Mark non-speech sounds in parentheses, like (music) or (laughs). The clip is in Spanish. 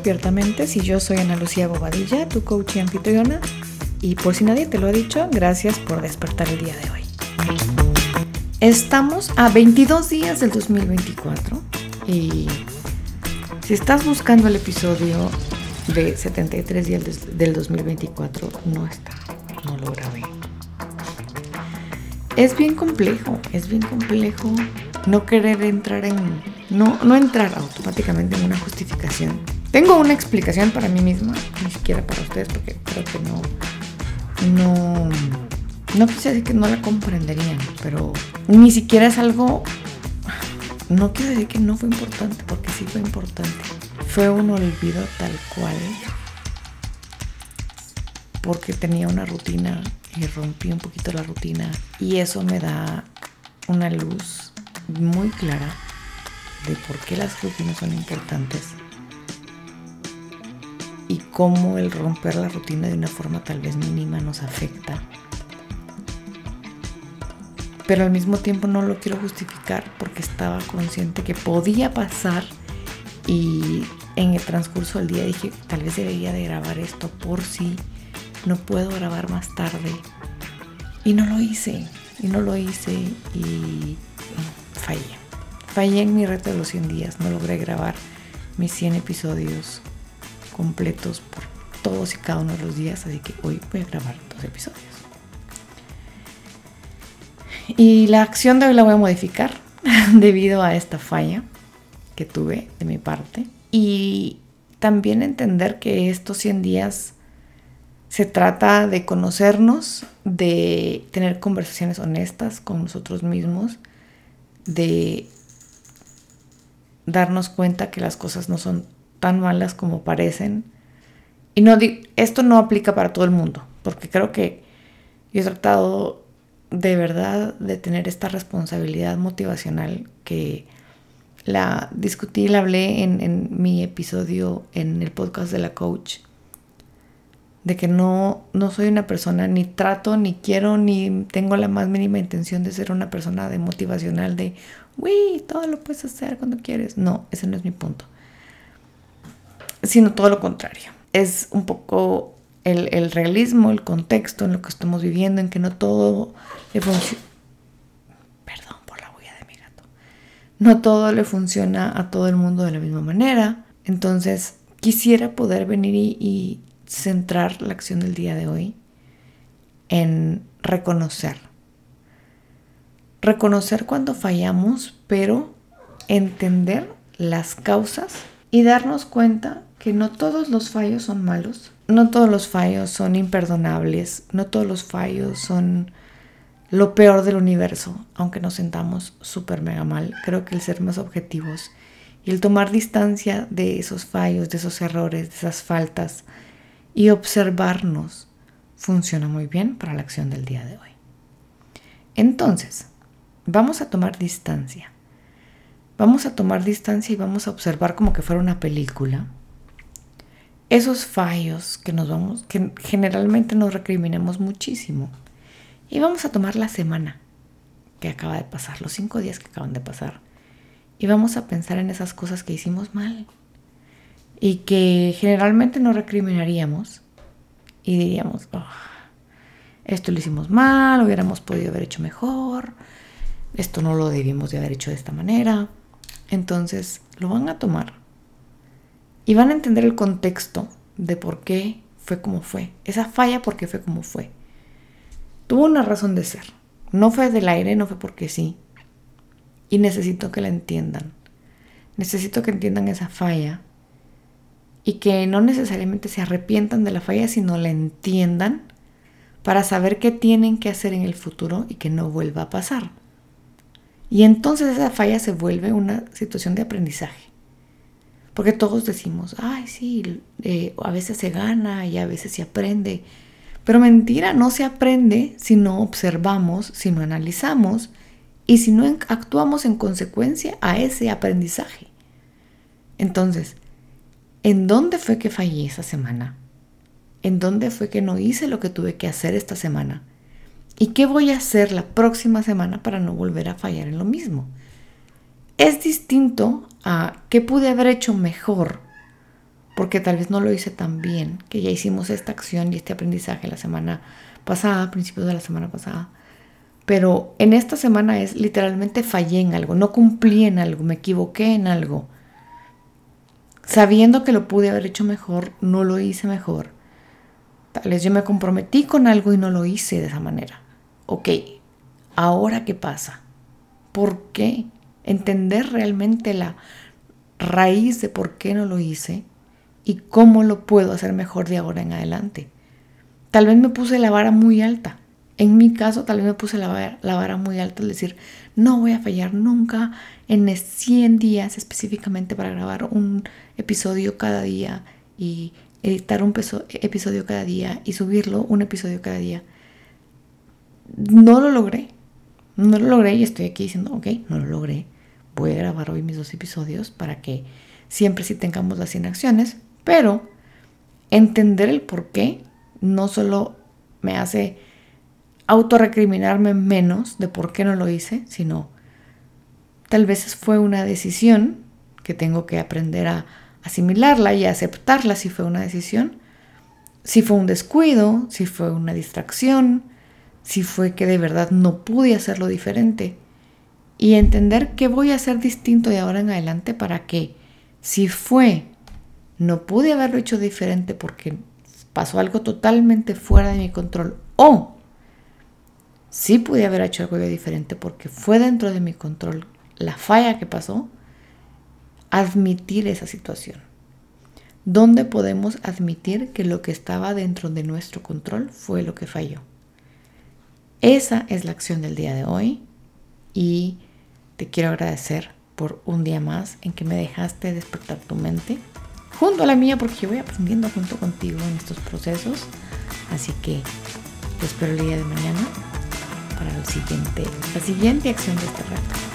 Despiertamente, si yo soy Ana Lucía Bobadilla, tu coach y anfitriona. Y por si nadie te lo ha dicho, gracias por despertar el día de hoy. Estamos a 22 días del 2024 y si estás buscando el episodio de 73 días del 2024, no está, no lo grabé. Es bien complejo, es bien complejo no querer entrar en, no, no entrar automáticamente en una justificación. Tengo una explicación para mí misma, ni siquiera para ustedes, porque creo que no, no, no quise decir que no la comprenderían, pero ni siquiera es algo, no quiero decir que no fue importante, porque sí fue importante. Fue un olvido tal cual, porque tenía una rutina y rompí un poquito la rutina y eso me da una luz muy clara de por qué las rutinas son importantes cómo el romper la rutina de una forma tal vez mínima nos afecta. Pero al mismo tiempo no lo quiero justificar porque estaba consciente que podía pasar y en el transcurso del día dije, tal vez debería de grabar esto por si no puedo grabar más tarde. Y no lo hice, y no lo hice y fallé. Fallé en mi reto de los 100 días, no logré grabar mis 100 episodios completos por todos y cada uno de los días, así que hoy voy a grabar dos episodios. Y la acción de hoy la voy a modificar (laughs) debido a esta falla que tuve de mi parte. Y también entender que estos 100 días se trata de conocernos, de tener conversaciones honestas con nosotros mismos, de darnos cuenta que las cosas no son tan malas como parecen. Y no esto no aplica para todo el mundo, porque creo que yo he tratado de verdad de tener esta responsabilidad motivacional que la discutí la hablé en, en mi episodio en el podcast de la coach, de que no, no soy una persona, ni trato, ni quiero, ni tengo la más mínima intención de ser una persona de motivacional, de, uy, todo lo puedes hacer cuando quieres. No, ese no es mi punto sino todo lo contrario. Es un poco el, realismo, el contexto en lo que estamos viviendo, en que no todo le funciona. Perdón por la huella de mi gato. No todo le funciona a todo el mundo de la misma manera. Entonces, quisiera poder venir y centrar la acción del día de hoy en reconocer. Reconocer cuando fallamos, pero entender las causas y darnos cuenta que no todos los fallos son malos, no todos los fallos son imperdonables, no todos los fallos son lo peor del universo, aunque nos sentamos súper mega mal. Creo que el ser más objetivos y el tomar distancia de esos fallos, de esos errores, de esas faltas y observarnos funciona muy bien para la acción del día de hoy. Entonces, vamos a tomar distancia. Vamos a tomar distancia y vamos a observar como que fuera una película esos fallos que nos vamos, que generalmente nos recriminamos muchísimo. Y vamos a tomar la semana que acaba de pasar, los cinco días que acaban de pasar. Y vamos a pensar en esas cosas que hicimos mal. Y que generalmente nos recriminaríamos. Y diríamos, oh, esto lo hicimos mal, hubiéramos podido haber hecho mejor. Esto no lo debimos de haber hecho de esta manera. Entonces lo van a tomar y van a entender el contexto de por qué fue como fue. Esa falla porque fue como fue. Tuvo una razón de ser. No fue del aire, no fue porque sí. Y necesito que la entiendan. Necesito que entiendan esa falla y que no necesariamente se arrepientan de la falla, sino la entiendan para saber qué tienen que hacer en el futuro y que no vuelva a pasar. Y entonces esa falla se vuelve una situación de aprendizaje. Porque todos decimos, ay, sí, eh, a veces se gana y a veces se aprende. Pero mentira, no se aprende si no observamos, si no analizamos y si no actuamos en consecuencia a ese aprendizaje. Entonces, ¿en dónde fue que fallé esa semana? ¿En dónde fue que no hice lo que tuve que hacer esta semana? ¿Y qué voy a hacer la próxima semana para no volver a fallar en lo mismo? Es distinto a qué pude haber hecho mejor. porque tal vez no lo hice tan bien, que ya hicimos esta acción y este aprendizaje la semana pasada, principios de la semana pasada. Pero en esta semana es literalmente fallé en algo, no cumplí en algo, me equivoqué en algo. Sabiendo que lo pude haber hecho mejor, no lo hice mejor. Tal vez yo me comprometí con algo y no lo hice de esa manera. Ok, ahora qué pasa? ¿Por qué? Entender realmente la raíz de por qué no lo hice y cómo lo puedo hacer mejor de ahora en adelante. Tal vez me puse la vara muy alta. En mi caso, tal vez me puse la vara, muy alta, es decir, no voy a fallar nunca en 100 días específicamente para grabar un episodio cada día y editar un episodio cada día y subirlo un episodio cada día. No lo logré. No lo logré y estoy aquí diciendo, ok, no lo logré. Voy a grabar hoy mis dos episodios para que siempre sí tengamos las 100 acciones, pero entender el por qué no solo me hace autorrecriminarme menos de por qué no lo hice, sino tal vez fue una decisión que tengo que aprender a asimilarla y aceptarla si fue una decisión, si fue un descuido, si fue una distracción, si fue que de verdad no pude hacerlo diferente y entender qué voy a hacer distinto de ahora en adelante para que si fue no pude haberlo hecho diferente porque pasó algo totalmente fuera de mi control o sí pude haber hecho algo diferente porque fue dentro de mi control la falla que pasó, admitir esa situación. ¿Dónde podemos admitir que lo que estaba dentro de nuestro control fue lo que falló? Esa es la acción del día de hoy y te quiero agradecer por un día más en que me dejaste despertar tu mente junto a la mía porque yo voy aprendiendo junto contigo en estos procesos. Así que te espero el día de mañana para siguiente, la siguiente acción de este reto.